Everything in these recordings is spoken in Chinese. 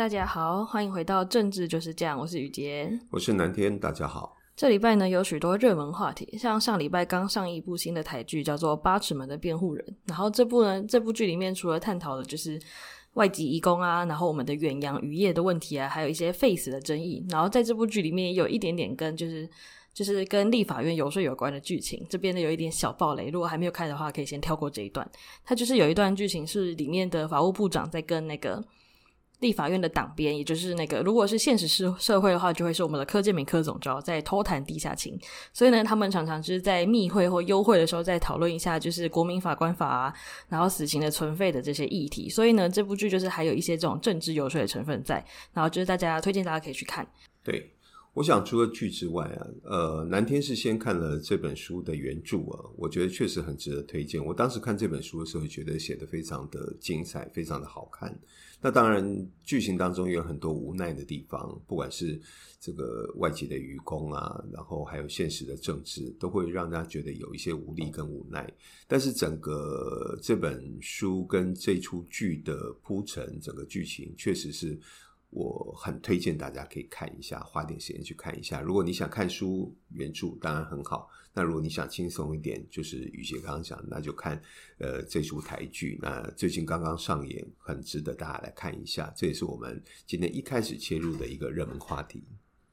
大家好，欢迎回到政治就是这样，我是雨洁，我是南天，大家好。这礼拜呢有许多热门话题，像上礼拜刚上一部新的台剧叫做《八尺门的辩护人》，然后这部呢这部剧里面除了探讨的就是外籍移工啊，然后我们的远洋渔业的问题啊，还有一些 face 的争议，然后在这部剧里面也有一点点跟就是就是跟立法院游说有关的剧情，这边呢有一点小暴雷，如果还没有看的话，可以先跳过这一段。它就是有一段剧情是里面的法务部长在跟那个。立法院的党鞭，也就是那个，如果是现实社社会的话，就会是我们的柯建铭柯总召在偷谈地下情。所以呢，他们常常就是在密会或幽会的时候，再讨论一下就是国民法官法啊，然后死刑的存废的这些议题。所以呢，这部剧就是还有一些这种政治游说的成分在。然后就是大家推荐大家可以去看。对，我想除了剧之外啊，呃，南天是先看了这本书的原著啊，我觉得确实很值得推荐。我当时看这本书的时候，觉得写得非常的精彩，非常的好看。那当然，剧情当中也有很多无奈的地方，不管是这个外籍的愚公啊，然后还有现实的政治，都会让大家觉得有一些无力跟无奈。但是整个这本书跟这出剧的铺陈，整个剧情确实是。我很推荐大家可以看一下，花点时间去看一下。如果你想看书原著，当然很好。那如果你想轻松一点，就是雨洁刚刚讲，那就看呃这出台剧。那最近刚刚上演，很值得大家来看一下。这也是我们今天一开始切入的一个热门话题。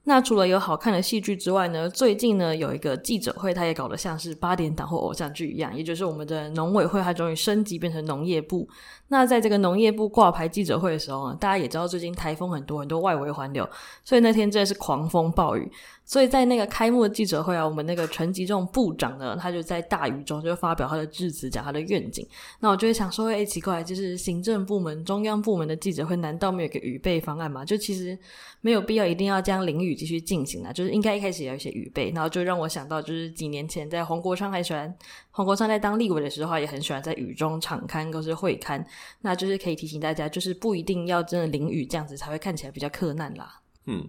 那除了有好看的戏剧之外呢，最近呢有一个记者会，他也搞得像是八点档或偶像剧一样，也就是我们的农委会，它终于升级变成农业部。那在这个农业部挂牌记者会的时候呢，大家也知道最近台风很多，很多外围环流，所以那天真的是狂风暴雨。所以在那个开幕的记者会啊，我们那个陈吉仲部长呢，他就在大雨中就发表他的致辞，讲他的愿景。那我就会想说，哎，奇怪，就是行政部门、中央部门的记者会，难道没有个预备方案吗？就其实没有必要一定要将淋雨继续进行啊，就是应该一开始也有一些预备。然后就让我想到，就是几年前在黄国昌还喜欢黄国昌在当立委的时候，也很喜欢在雨中场刊或是会刊。那就是可以提醒大家，就是不一定要真的淋雨这样子才会看起来比较克难啦。嗯。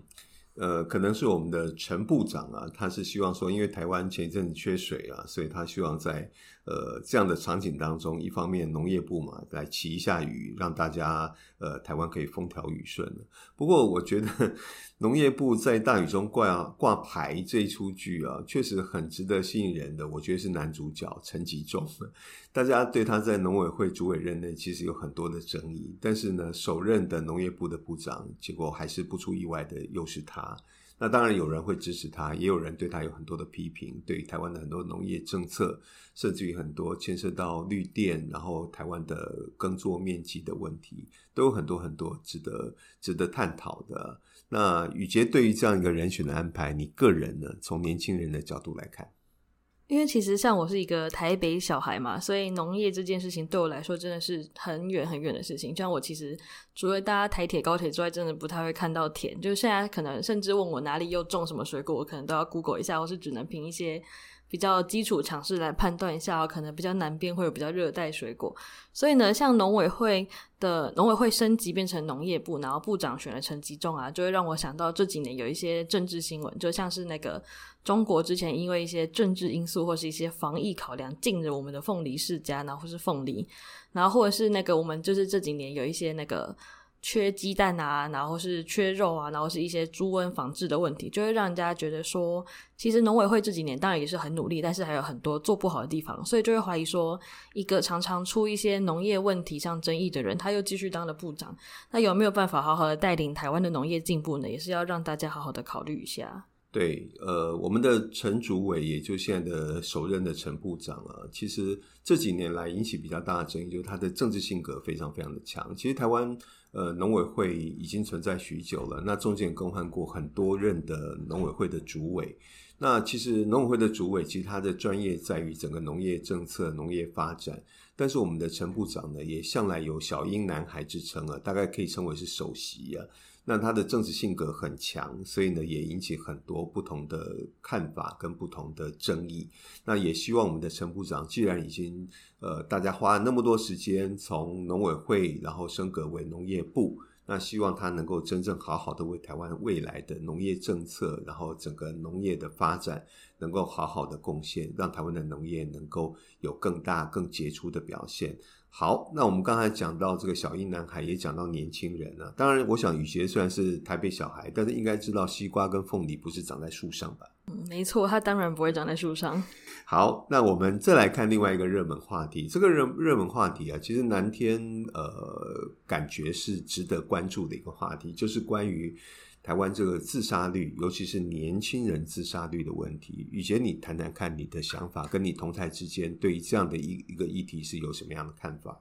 呃，可能是我们的陈部长啊，他是希望说，因为台湾前一阵子缺水啊，所以他希望在呃这样的场景当中，一方面农业部嘛来起一下雨，让大家呃台湾可以风调雨顺。不过我觉得农业部在大雨中挂挂牌这一出剧啊，确实很值得吸引人的。我觉得是男主角陈吉仲。大家对他在农委会主委任内其实有很多的争议，但是呢，首任的农业部的部长，结果还是不出意外的又是他。那当然有人会支持他，也有人对他有很多的批评，对于台湾的很多农业政策，甚至于很多牵涉到绿电，然后台湾的耕作面积的问题，都有很多很多值得值得探讨的。那宇杰对于这样一个人选的安排，你个人呢，从年轻人的角度来看？因为其实像我是一个台北小孩嘛，所以农业这件事情对我来说真的是很远很远的事情。像我其实除了搭台铁高铁之外，真的不太会看到田。就是现在可能甚至问我哪里又种什么水果，我可能都要 Google 一下，或是只能凭一些比较基础常识来判断一下，可能比较南边会有比较热带水果。所以呢，像农委会的农委会升级变成农业部，然后部长选了陈吉仲啊，就会让我想到这几年有一些政治新闻，就像是那个。中国之前因为一些政治因素或是一些防疫考量，禁止我们的凤梨世家，然后或是凤梨，然后或者是那个我们就是这几年有一些那个缺鸡蛋啊，然后是缺肉啊，然后是一些猪瘟防治的问题，就会让人家觉得说，其实农委会这几年当然也是很努力，但是还有很多做不好的地方，所以就会怀疑说，一个常常出一些农业问题上争议的人，他又继续当了部长，那有没有办法好好的带领台湾的农业进步呢？也是要让大家好好的考虑一下。对，呃，我们的陈主委，也就现在的首任的陈部长啊，其实这几年来引起比较大的争议，就是他的政治性格非常非常的强。其实台湾呃农委会已经存在许久了，那中间更换过很多任的农委会的主委。那其实农委会的主委，其实他的专业在于整个农业政策、农业发展。但是我们的陈部长呢，也向来有小英男孩之称啊，大概可以称为是首席啊。那他的政治性格很强，所以呢，也引起很多不同的看法跟不同的争议。那也希望我们的陈部长，既然已经呃，大家花了那么多时间从农委会，然后升格为农业部，那希望他能够真正好好的为台湾未来的农业政策，然后整个农业的发展，能够好好的贡献，让台湾的农业能够有更大、更杰出的表现。好，那我们刚才讲到这个小英男孩，也讲到年轻人啊。当然，我想雨洁虽然是台北小孩，但是应该知道西瓜跟凤梨不是长在树上吧？嗯，没错，它当然不会长在树上。好，那我们再来看另外一个热门话题。这个热热门话题啊，其实南天呃，感觉是值得关注的一个话题，就是关于台湾这个自杀率，尤其是年轻人自杀率的问题。雨杰，你谈谈看你的想法，跟你同台之间对于这样的一一个议题是有什么样的看法？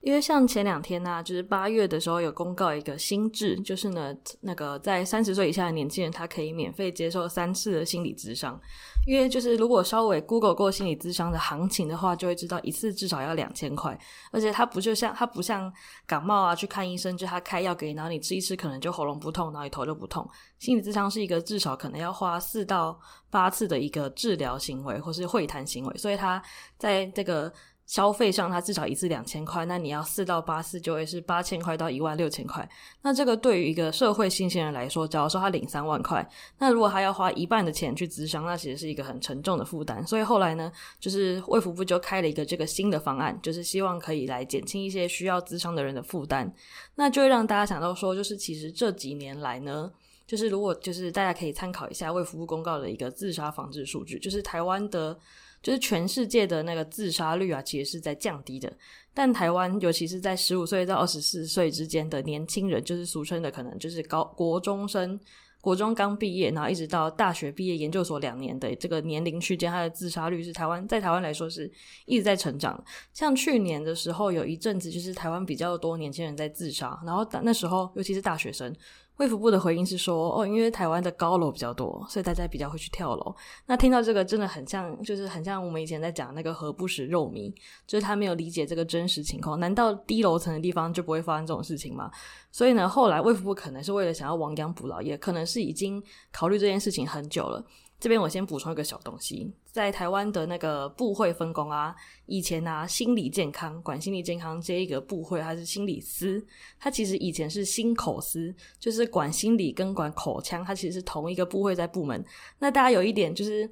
因为像前两天呢、就是八月的时候有公告一个新制，就是呢，那个在三十岁以下的年轻人，他可以免费接受三次的心理咨商。因为就是如果稍微 Google 过心理咨商的行情的话，就会知道一次至少要两千块，而且它不就像它不像感冒啊，去看医生就他开药给你，然后你吃一吃可能就喉咙不痛，然后你头就不痛。心理咨商是一个至少可能要花四到八次的一个治疗行为或是会谈行为，所以他在这个。消费上，它至少一次两千块，那你要四到八次就会是八千块到一万六千块。那这个对于一个社会新鲜人来说，假如说他领三万块，那如果他要花一半的钱去咨商，那其实是一个很沉重的负担。所以后来呢，就是卫福部就开了一个这个新的方案，就是希望可以来减轻一些需要咨商的人的负担。那就会让大家想到说，就是其实这几年来呢，就是如果就是大家可以参考一下卫福部公告的一个自杀防治数据，就是台湾的。就是全世界的那个自杀率啊，其实是在降低的。但台湾，尤其是在十五岁到二十四岁之间的年轻人，就是俗称的可能就是高国中生，国中刚毕业，然后一直到大学毕业、研究所两年的这个年龄区间，它的自杀率是台湾在台湾来说是一直在成长。像去年的时候，有一阵子就是台湾比较多年轻人在自杀，然后那时候尤其是大学生。卫福部的回应是说，哦，因为台湾的高楼比较多，所以大家比较会去跳楼。那听到这个，真的很像，就是很像我们以前在讲那个何不食肉糜，就是他没有理解这个真实情况。难道低楼层的地方就不会发生这种事情吗？所以呢，后来卫福部可能是为了想要亡羊补牢，也可能是已经考虑这件事情很久了。这边我先补充一个小东西，在台湾的那个部会分工啊，以前啊，心理健康管心理健康这一个部会，它是心理司，它其实以前是心口司，就是管心理跟管口腔，它其实同一个部会在部门。那大家有一点就是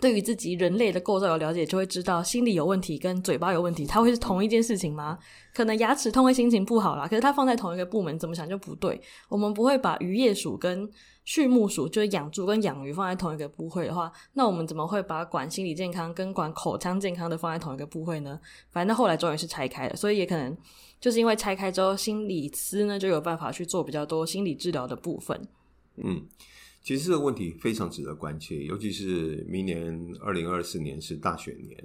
对于自己人类的构造有了解，就会知道心理有问题跟嘴巴有问题，它会是同一件事情吗？可能牙齿痛会心情不好啦，可是它放在同一个部门，怎么想就不对。我们不会把渔业署跟畜牧署就是养猪跟养鱼放在同一个部会的话，那我们怎么会把管心理健康跟管口腔健康的放在同一个部会呢？反正后来终于是拆开了，所以也可能就是因为拆开之后，心理司呢就有办法去做比较多心理治疗的部分。嗯，其实这个问题非常值得关切，尤其是明年二零二四年是大选年。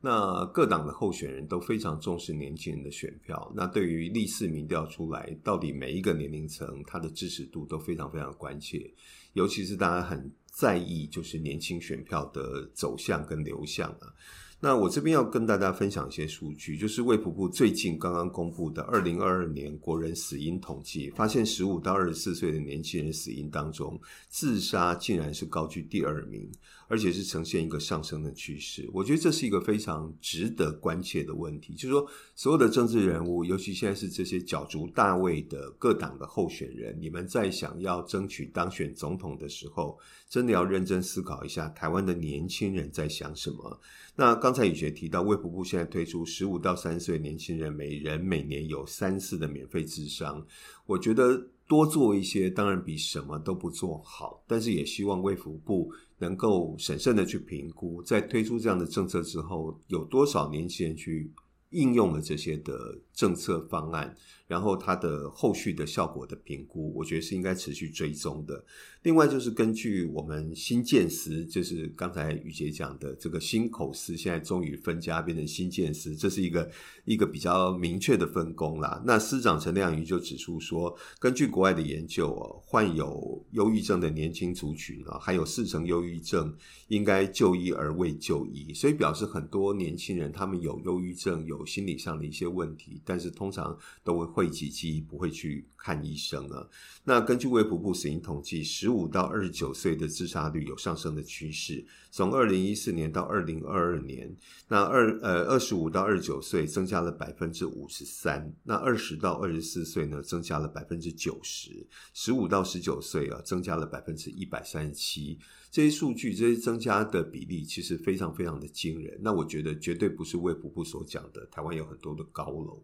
那各党的候选人都非常重视年轻人的选票。那对于历次民调出来，到底每一个年龄层他的支持度都非常非常关切，尤其是大家很在意就是年轻选票的走向跟流向啊。那我这边要跟大家分享一些数据，就是卫福部最近刚刚公布的二零二二年国人死因统计，发现十五到二十四岁的年轻人死因当中，自杀竟然是高居第二名，而且是呈现一个上升的趋势。我觉得这是一个非常值得关切的问题，就是说所有的政治人物，尤其现在是这些角逐大位的各党的候选人，你们在想要争取当选总统的时候，真的要认真思考一下，台湾的年轻人在想什么。那刚才雨洁提到，卫福部现在推出十五到三十岁年轻人每人每年有三次的免费智商，我觉得多做一些当然比什么都不做好，但是也希望卫福部能够审慎的去评估，在推出这样的政策之后，有多少年轻人去应用了这些的政策方案。然后它的后续的效果的评估，我觉得是应该持续追踪的。另外就是根据我们新建司，就是刚才雨杰讲的这个心口司，现在终于分家变成新建司，这是一个一个比较明确的分工啦。那司长陈亮瑜就指出说，根据国外的研究哦，患有忧郁症的年轻族群啊，还有四成忧郁症应该就医而未就医，所以表示很多年轻人他们有忧郁症，有心理上的一些问题，但是通常都会。讳疾忌医，不会去看医生啊。那根据卫福部死因统计，十五到二十九岁的自杀率有上升的趋势。从二零一四年到二零二二年，那二呃二十五到二十九岁增加了百分之五十三，那二十到二十四岁呢增加了百分之九十，十五到十九岁啊增加了百分之一百三十七。这些数据，这些增加的比例其实非常非常的惊人。那我觉得绝对不是卫福部所讲的，台湾有很多的高楼。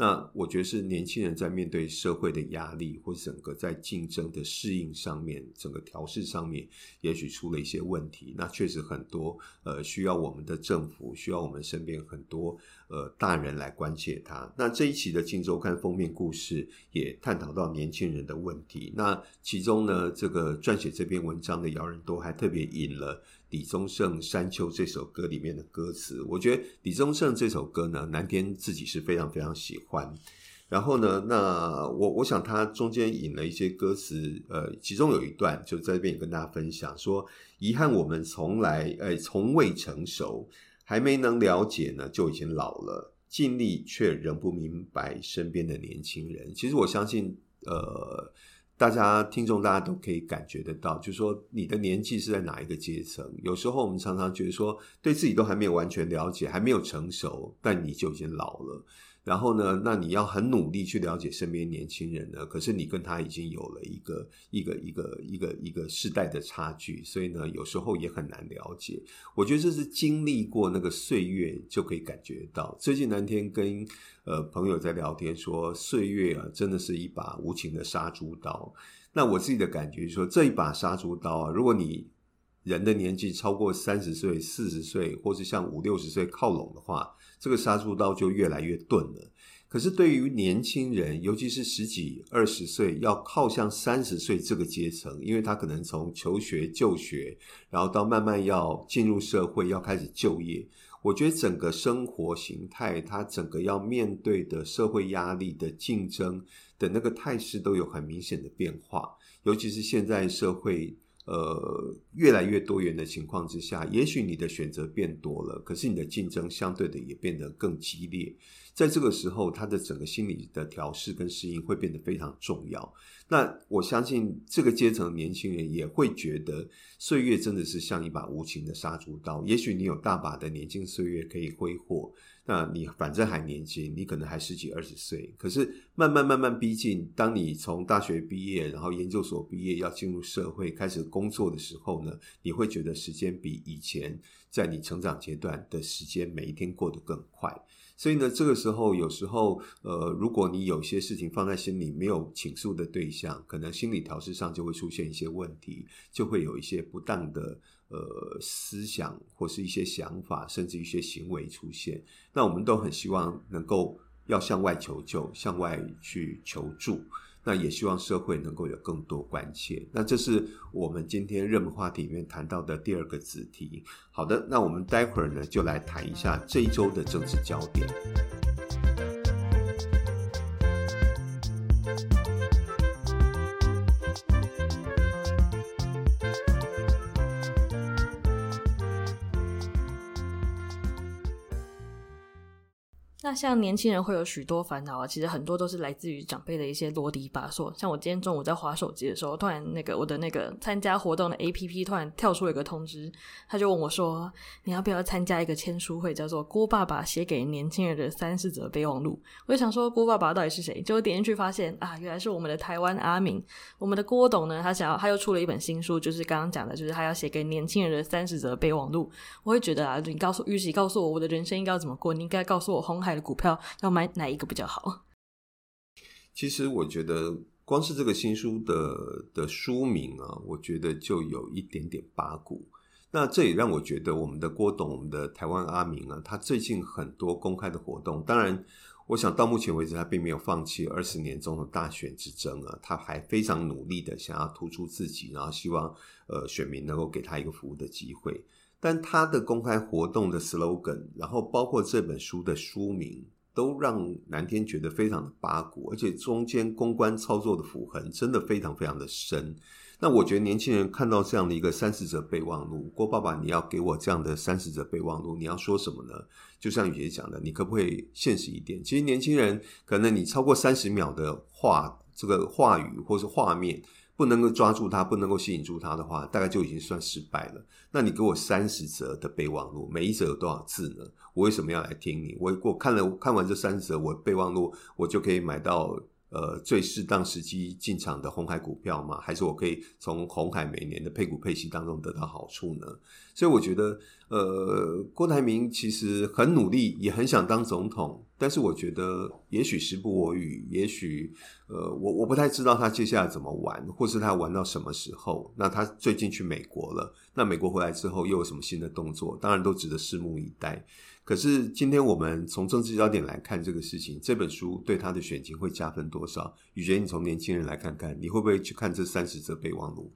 那我觉得是年轻人在面对社会的压力，或整个在竞争的适应上面，整个调试上面，也许出了一些问题。那确实很多呃需要我们的政府，需要我们身边很多呃大人来关切他。那这一期的《镜周刊》封面故事也探讨到年轻人的问题。那其中呢，这个撰写这篇文章的姚人多还特别引了。李宗盛《山丘》这首歌里面的歌词，我觉得李宗盛这首歌呢，南天自己是非常非常喜欢。然后呢，那我我想他中间引了一些歌词，呃，其中有一段就在这边也跟大家分享，说：遗憾我们从来，呃，从未成熟，还没能了解呢，就已经老了，尽力却仍不明白身边的年轻人。其实我相信，呃。大家听众，大家都可以感觉得到，就是说你的年纪是在哪一个阶层？有时候我们常常觉得说，对自己都还没有完全了解，还没有成熟，但你就已经老了。然后呢，那你要很努力去了解身边年轻人呢，可是你跟他已经有了一个一个一个一个一个世代的差距，所以呢，有时候也很难了解。我觉得这是经历过那个岁月就可以感觉到。最近蓝天跟呃朋友在聊天说，岁月啊，真的是一把无情的杀猪刀。那我自己的感觉说，这一把杀猪刀啊，如果你人的年纪超过三十岁、四十岁，或是像五六十岁靠拢的话，这个杀猪刀就越来越钝了。可是对于年轻人，尤其是十几、二十岁要靠向三十岁这个阶层，因为他可能从求学、就学，然后到慢慢要进入社会，要开始就业。我觉得整个生活形态，他整个要面对的社会压力的竞争的那个态势都有很明显的变化，尤其是现在社会。呃，越来越多元的情况之下，也许你的选择变多了，可是你的竞争相对的也变得更激烈。在这个时候，他的整个心理的调试跟适应会变得非常重要。那我相信这个阶层的年轻人也会觉得，岁月真的是像一把无情的杀猪刀。也许你有大把的年轻岁月可以挥霍。那你反正还年轻，你可能还十几二十岁，可是慢慢慢慢逼近，当你从大学毕业，然后研究所毕业，要进入社会开始工作的时候呢，你会觉得时间比以前在你成长阶段的时间每一天过得更快。所以呢，这个时候有时候，呃，如果你有些事情放在心里，没有倾诉的对象，可能心理调试上就会出现一些问题，就会有一些不当的。呃，思想或是一些想法，甚至一些行为出现，那我们都很希望能够要向外求救，向外去求助。那也希望社会能够有更多关切。那这是我们今天热门话题里面谈到的第二个子题。好的，那我们待会儿呢就来谈一下这一周的政治焦点。那像年轻人会有许多烦恼啊，其实很多都是来自于长辈的一些啰里吧嗦。像我今天中午在划手机的时候，突然那个我的那个参加活动的 APP 突然跳出了一个通知，他就问我说：“你要不要参加一个签书会，叫做郭爸爸写给年轻人的三十则备忘录？”我就想说郭爸爸到底是谁？结果点进去发现啊，原来是我们的台湾阿明，我们的郭董呢。他想要他又出了一本新书，就是刚刚讲的，就是他要写给年轻人的三十则备忘录。我会觉得啊，你告诉与其告诉我我的人生应该怎么过，你应该告诉我红海。股票要买哪一个比较好？其实我觉得，光是这个新书的的书名啊，我觉得就有一点点八股。那这也让我觉得，我们的郭董，我们的台湾阿明啊，他最近很多公开的活动，当然，我想到目前为止，他并没有放弃二十年中的大选之争啊，他还非常努力的想要突出自己，然后希望呃选民能够给他一个服务的机会。但他的公开活动的 slogan，然后包括这本书的书名，都让蓝天觉得非常的八股，而且中间公关操作的斧痕真的非常非常的深。那我觉得年轻人看到这样的一个三十则备忘录，郭爸爸，你要给我这样的三十则备忘录，你要说什么呢？就像雨杰讲的，你可不可以现实一点？其实年轻人可能你超过三十秒的话，这个话语或是画面。不能够抓住它，不能够吸引住它的话，大概就已经算失败了。那你给我三十折的备忘录，每一折有多少字呢？我为什么要来听你？我我看了看完这三十折，我备忘录，我就可以买到呃最适当时机进场的红海股票吗？还是我可以从红海每年的配股配息当中得到好处呢？所以我觉得，呃，郭台铭其实很努力，也很想当总统。但是我觉得，也许时不我与，也许，呃，我我不太知道他接下来怎么玩，或是他玩到什么时候。那他最近去美国了，那美国回来之后又有什么新的动作？当然都值得拭目以待。可是今天我们从政治焦点来看这个事情，这本书对他的选情会加分多少？雨洁，你从年轻人来看看，你会不会去看这三十则备忘录？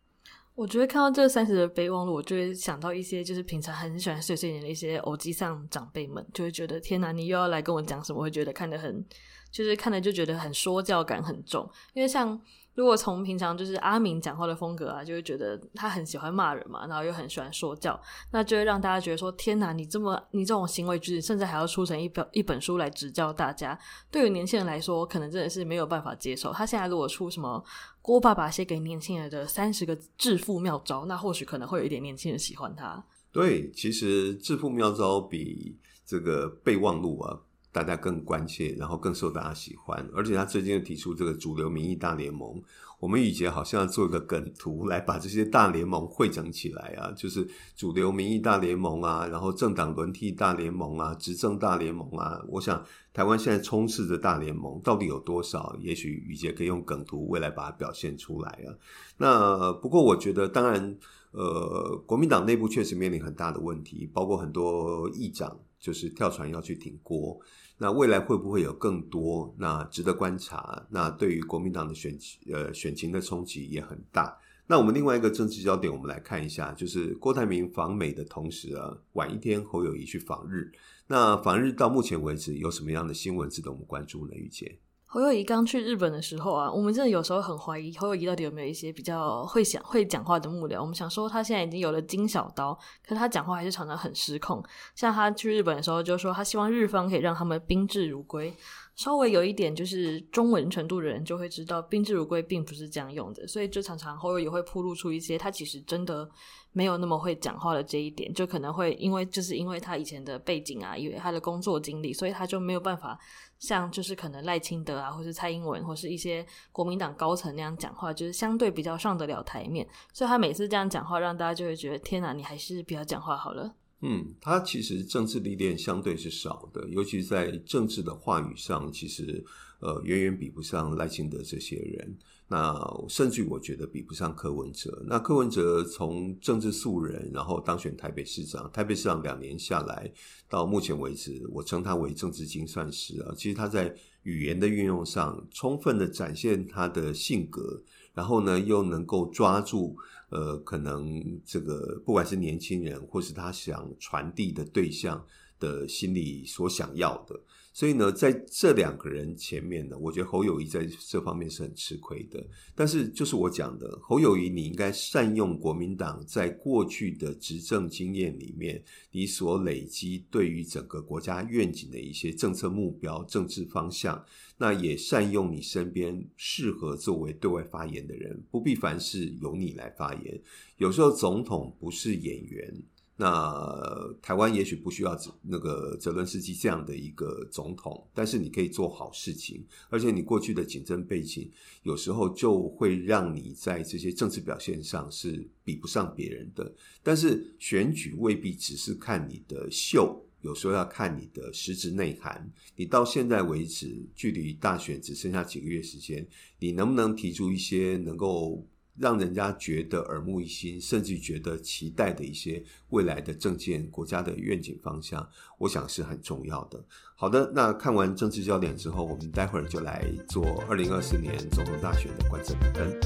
我觉得看到这三十则备忘录，我就会想到一些就是平常很喜欢碎碎念的一些欧吉桑长辈们，就会觉得天哪，你又要来跟我讲什么？会觉得看得很，就是看了就觉得很说教感很重，因为像。如果从平常就是阿明讲话的风格啊，就会觉得他很喜欢骂人嘛，然后又很喜欢说教，那就会让大家觉得说：天哪，你这么你这种行为举止，甚至还要出成一本一本书来指教大家。对于年轻人来说，可能真的是没有办法接受。他现在如果出什么郭爸爸写给年轻人的三十个致富妙招，那或许可能会有一点年轻人喜欢他。对，其实致富妙招比这个备忘录啊。大家更关切，然后更受大家喜欢，而且他最近又提出这个主流民意大联盟，我们雨洁好像要做一个梗图来把这些大联盟汇整起来啊，就是主流民意大联盟啊，然后政党轮替大联盟啊，执政大联盟啊，我想台湾现在充斥着大联盟，到底有多少？也许雨杰可以用梗图未来把它表现出来啊。那不过我觉得，当然，呃，国民党内部确实面临很大的问题，包括很多议长就是跳船要去挺郭。那未来会不会有更多？那值得观察。那对于国民党的选呃选情的冲击也很大。那我们另外一个政治焦点，我们来看一下，就是郭台铭访美的同时啊，晚一天侯友谊去访日。那访日到目前为止有什么样的新闻值得我们关注呢？玉杰。侯友宜刚去日本的时候啊，我们真的有时候很怀疑侯友宜到底有没有一些比较会想会讲话的幕僚。我们想说他现在已经有了金小刀，可是他讲话还是常常很失控。像他去日本的时候就说他希望日方可以让他们宾至如归。稍微有一点就是中文程度的人就会知道宾至如归并不是这样用的，所以就常常侯友宜会铺露出一些他其实真的没有那么会讲话的这一点，就可能会因为就是因为他以前的背景啊，因为他的工作经历，所以他就没有办法。像就是可能赖清德啊，或是蔡英文，或是一些国民党高层那样讲话，就是相对比较上得了台面，所以他每次这样讲话，让大家就会觉得天哪，你还是不要讲话好了。嗯，他其实政治历练相对是少的，尤其在政治的话语上，其实呃远远比不上赖清德这些人。那甚至我觉得比不上柯文哲。那柯文哲从政治素人，然后当选台北市长，台北市长两年下来，到目前为止，我称他为政治精算师啊。其实他在语言的运用上，充分的展现他的性格，然后呢，又能够抓住呃，可能这个不管是年轻人，或是他想传递的对象的心里所想要的。所以呢，在这两个人前面呢，我觉得侯友谊在这方面是很吃亏的。但是，就是我讲的，侯友谊，你应该善用国民党在过去的执政经验里面，你所累积对于整个国家愿景的一些政策目标、政治方向。那也善用你身边适合作为对外发言的人，不必凡事由你来发言。有时候，总统不是演员。那台湾也许不需要那个泽伦斯基这样的一个总统，但是你可以做好事情，而且你过去的竞争背景，有时候就会让你在这些政治表现上是比不上别人的。但是选举未必只是看你的秀，有时候要看你的实质内涵。你到现在为止，距离大选只剩下几个月时间，你能不能提出一些能够让人家觉得耳目一新，甚至觉得期待的一些未来的政见、国家的愿景方向，我想是很重要的。好的，那看完政治焦点之后，我们待会儿就来做二零二四年总统大选的观测评分。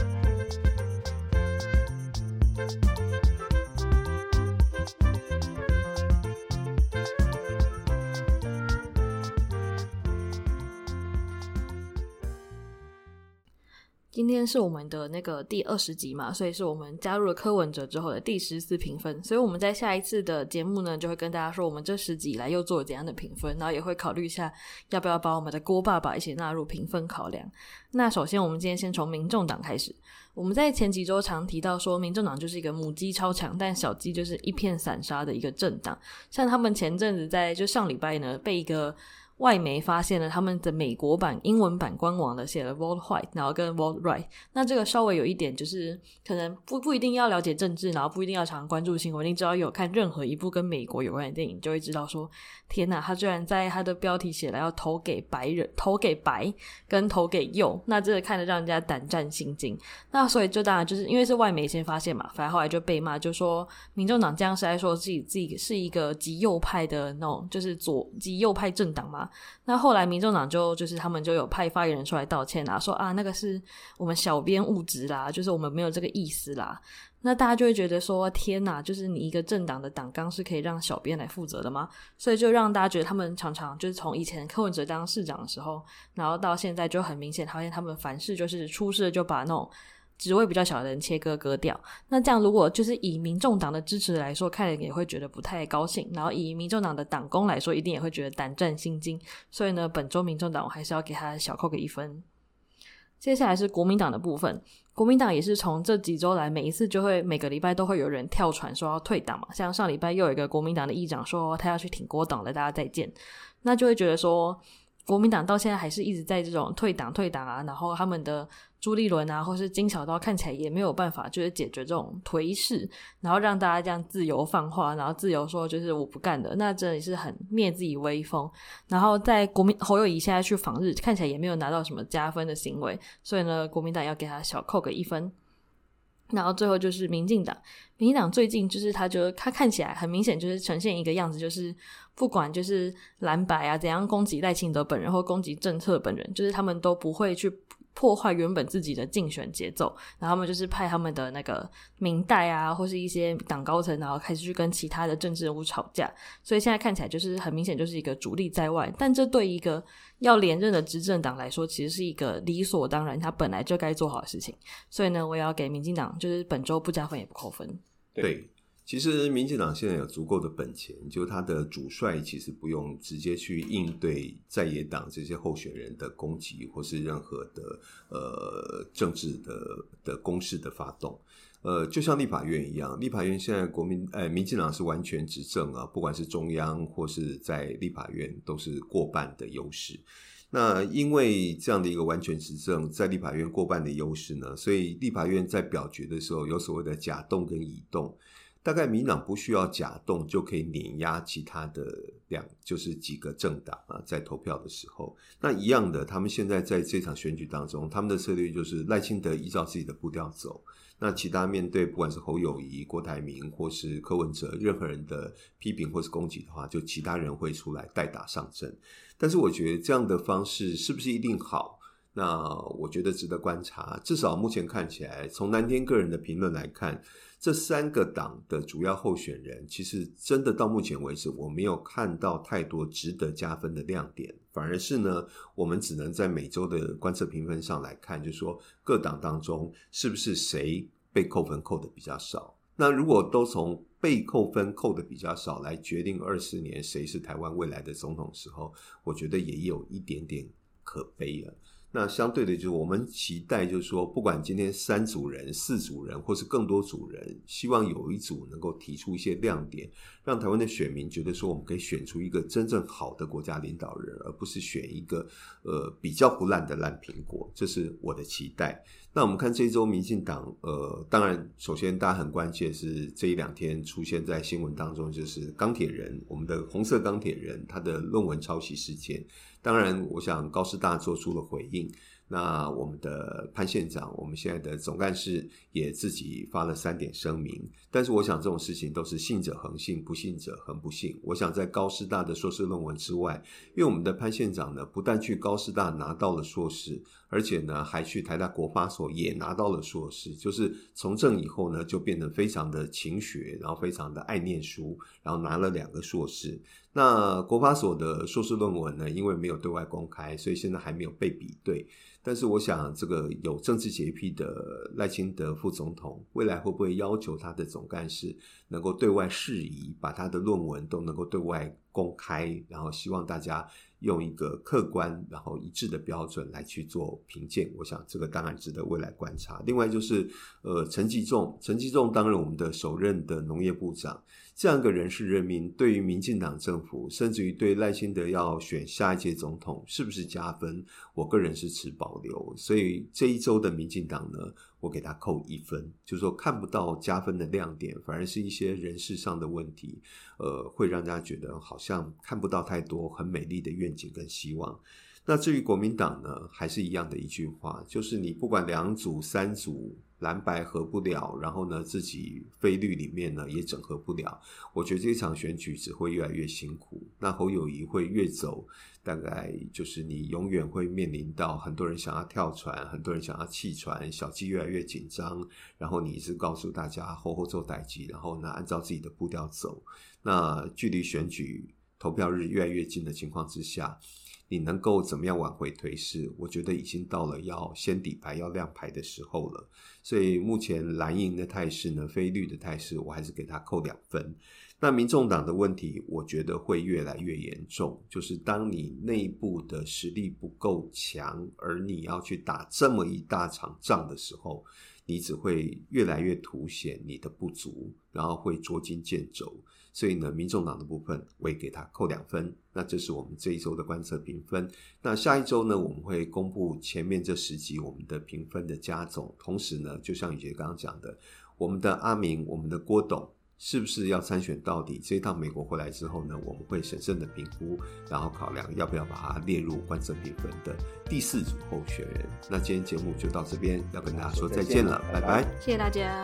今天是我们的那个第二十集嘛，所以是我们加入了柯文哲之后的第十次评分。所以我们在下一次的节目呢，就会跟大家说我们这十集来又做了怎样的评分，然后也会考虑一下要不要把我们的郭爸爸一起纳入评分考量。那首先，我们今天先从民众党开始。我们在前几周常提到说，民众党就是一个母鸡超强，但小鸡就是一片散沙的一个政党。像他们前阵子在就上礼拜呢，被一个外媒发现了他们的美国版英文版官网的写了 vote white，然后跟 vote right。那这个稍微有一点就是可能不不一定要了解政治，然后不一定要常关注新闻。你只要有看任何一部跟美国有关的电影，就会知道说，天哪，他居然在他的标题写了要投给白人，投给白跟投给右，那这个看得让人家胆战心惊。那所以就当然就是因为是外媒先发现嘛，反正后来就被骂，就说民众党这样是在说自己自己是一个极右派的那种，就是左极右派政党嘛。那后来，民众党就就是他们就有派发言人出来道歉啊，说啊，那个是我们小编误职啦，就是我们没有这个意思啦。那大家就会觉得说，天哪，就是你一个政党的党纲是可以让小编来负责的吗？所以就让大家觉得他们常常就是从以前柯文哲当市长的时候，然后到现在就很明显，发现他们凡事就是出事就把那种。职位比较小的人切割割掉，那这样如果就是以民众党的支持来说，看人也会觉得不太高兴；然后以民众党的党工来说，一定也会觉得胆战心惊。所以呢，本周民众党我还是要给他小扣个一分。接下来是国民党的部分，国民党也是从这几周来，每一次就会每个礼拜都会有人跳船说要退党嘛，像上礼拜又有一个国民党的议长说他要去挺国党了，大家再见，那就会觉得说。国民党到现在还是一直在这种退党退党啊，然后他们的朱立伦啊，或是金小刀看起来也没有办法，就是解决这种颓势，然后让大家这样自由放话，然后自由说就是我不干的，那真的是很灭自己威风。然后在国民侯友宜现在去访日，看起来也没有拿到什么加分的行为，所以呢，国民党要给他小扣个一分。然后最后就是民进党，民进党最近就是他就他看起来很明显就是呈现一个样子，就是不管就是蓝白啊怎样攻击赖清德本人或攻击政策本人，就是他们都不会去。破坏原本自己的竞选节奏，然后他们就是派他们的那个民代啊，或是一些党高层，然后开始去跟其他的政治人物吵架。所以现在看起来就是很明显，就是一个主力在外。但这对一个要连任的执政党来说，其实是一个理所当然，他本来就该做好的事情。所以呢，我也要给民进党，就是本周不加分也不扣分。对。其实民进党现在有足够的本钱，就他的主帅其实不用直接去应对在野党这些候选人的攻击，或是任何的呃政治的的攻势的发动。呃，就像立法院一样，立法院现在国民呃民进党是完全执政啊，不管是中央或是在立法院都是过半的优势。那因为这样的一个完全执政，在立法院过半的优势呢，所以立法院在表决的时候有所谓的甲动跟乙动。大概民党不需要假动就可以碾压其他的两，就是几个政党啊，在投票的时候，那一样的，他们现在在这场选举当中，他们的策略就是赖清德依照自己的步调走，那其他面对不管是侯友谊、郭台铭或是柯文哲，任何人的批评或是攻击的话，就其他人会出来代打上阵。但是我觉得这样的方式是不是一定好？那我觉得值得观察。至少目前看起来，从南天个人的评论来看。这三个党的主要候选人，其实真的到目前为止，我没有看到太多值得加分的亮点，反而是呢，我们只能在每周的观测评分上来看，就说各党当中是不是谁被扣分扣的比较少。那如果都从被扣分扣的比较少来决定二四年谁是台湾未来的总统时候，我觉得也有一点点可悲了。那相对的，就是我们期待，就是说，不管今天三组人、四组人，或是更多组人，希望有一组能够提出一些亮点，让台湾的选民觉得说，我们可以选出一个真正好的国家领导人，而不是选一个呃比较不烂的烂苹果。这是我的期待。那我们看这一周民进党，呃，当然，首先大家很关切是这一两天出现在新闻当中，就是钢铁人，我们的红色钢铁人他的论文抄袭事件。当然，我想高师大做出了回应。那我们的潘县长，我们现在的总干事也自己发了三点声明。但是，我想这种事情都是信者恒信，不信者恒不信。我想在高师大的硕士论文之外，因为我们的潘县长呢，不但去高师大拿到了硕士，而且呢，还去台大国发所也拿到了硕士。就是从政以后呢，就变得非常的勤学，然后非常的爱念书，然后拿了两个硕士。那国法所的硕士论文呢，因为没有对外公开，所以现在还没有被比对。但是我想，这个有政治洁癖的赖清德副总统，未来会不会要求他的总干事能够对外释疑，把他的论文都能够对外公开，然后希望大家用一个客观然后一致的标准来去做评鉴。我想这个当然值得未来观察。另外就是，呃，陈吉仲，陈吉仲当然我们的首任的农业部长。这样一个人事任命，对于民进党政府，甚至于对赖清德要选下一届总统，是不是加分？我个人是持保留。所以这一周的民进党呢，我给他扣一分，就是说看不到加分的亮点，反而是一些人事上的问题，呃，会让大家觉得好像看不到太多很美丽的愿景跟希望。那至于国民党呢，还是一样的一句话，就是你不管两组三组。蓝白合不了，然后呢，自己非绿里面呢也整合不了。我觉得这场选举只会越来越辛苦。那侯友宜会越走，大概就是你永远会面临到很多人想要跳船，很多人想要弃船，小鸡越来越紧张。然后你一直告诉大家后后做代志，然后呢按照自己的步调走。那距离选举投票日越来越近的情况之下。你能够怎么样挽回颓势？我觉得已经到了要先底牌、要亮牌的时候了。所以目前蓝营的态势呢，非绿的态势，我还是给他扣两分。那民众党的问题，我觉得会越来越严重。就是当你内部的实力不够强，而你要去打这么一大场仗的时候，你只会越来越凸显你的不足，然后会捉襟见肘。所以呢，民众党的部分我也给他扣两分。那这是我们这一周的观测评分。那下一周呢，我们会公布前面这十集我们的评分的加总。同时呢，就像宇杰刚刚讲的，我们的阿明、我们的郭董是不是要参选到底？这一趟美国回来之后呢，我们会审慎的评估，然后考量要不要把它列入观测评分的第四组候选人。那今天节目就到这边，要跟大家说再见了，拜拜，谢谢大家。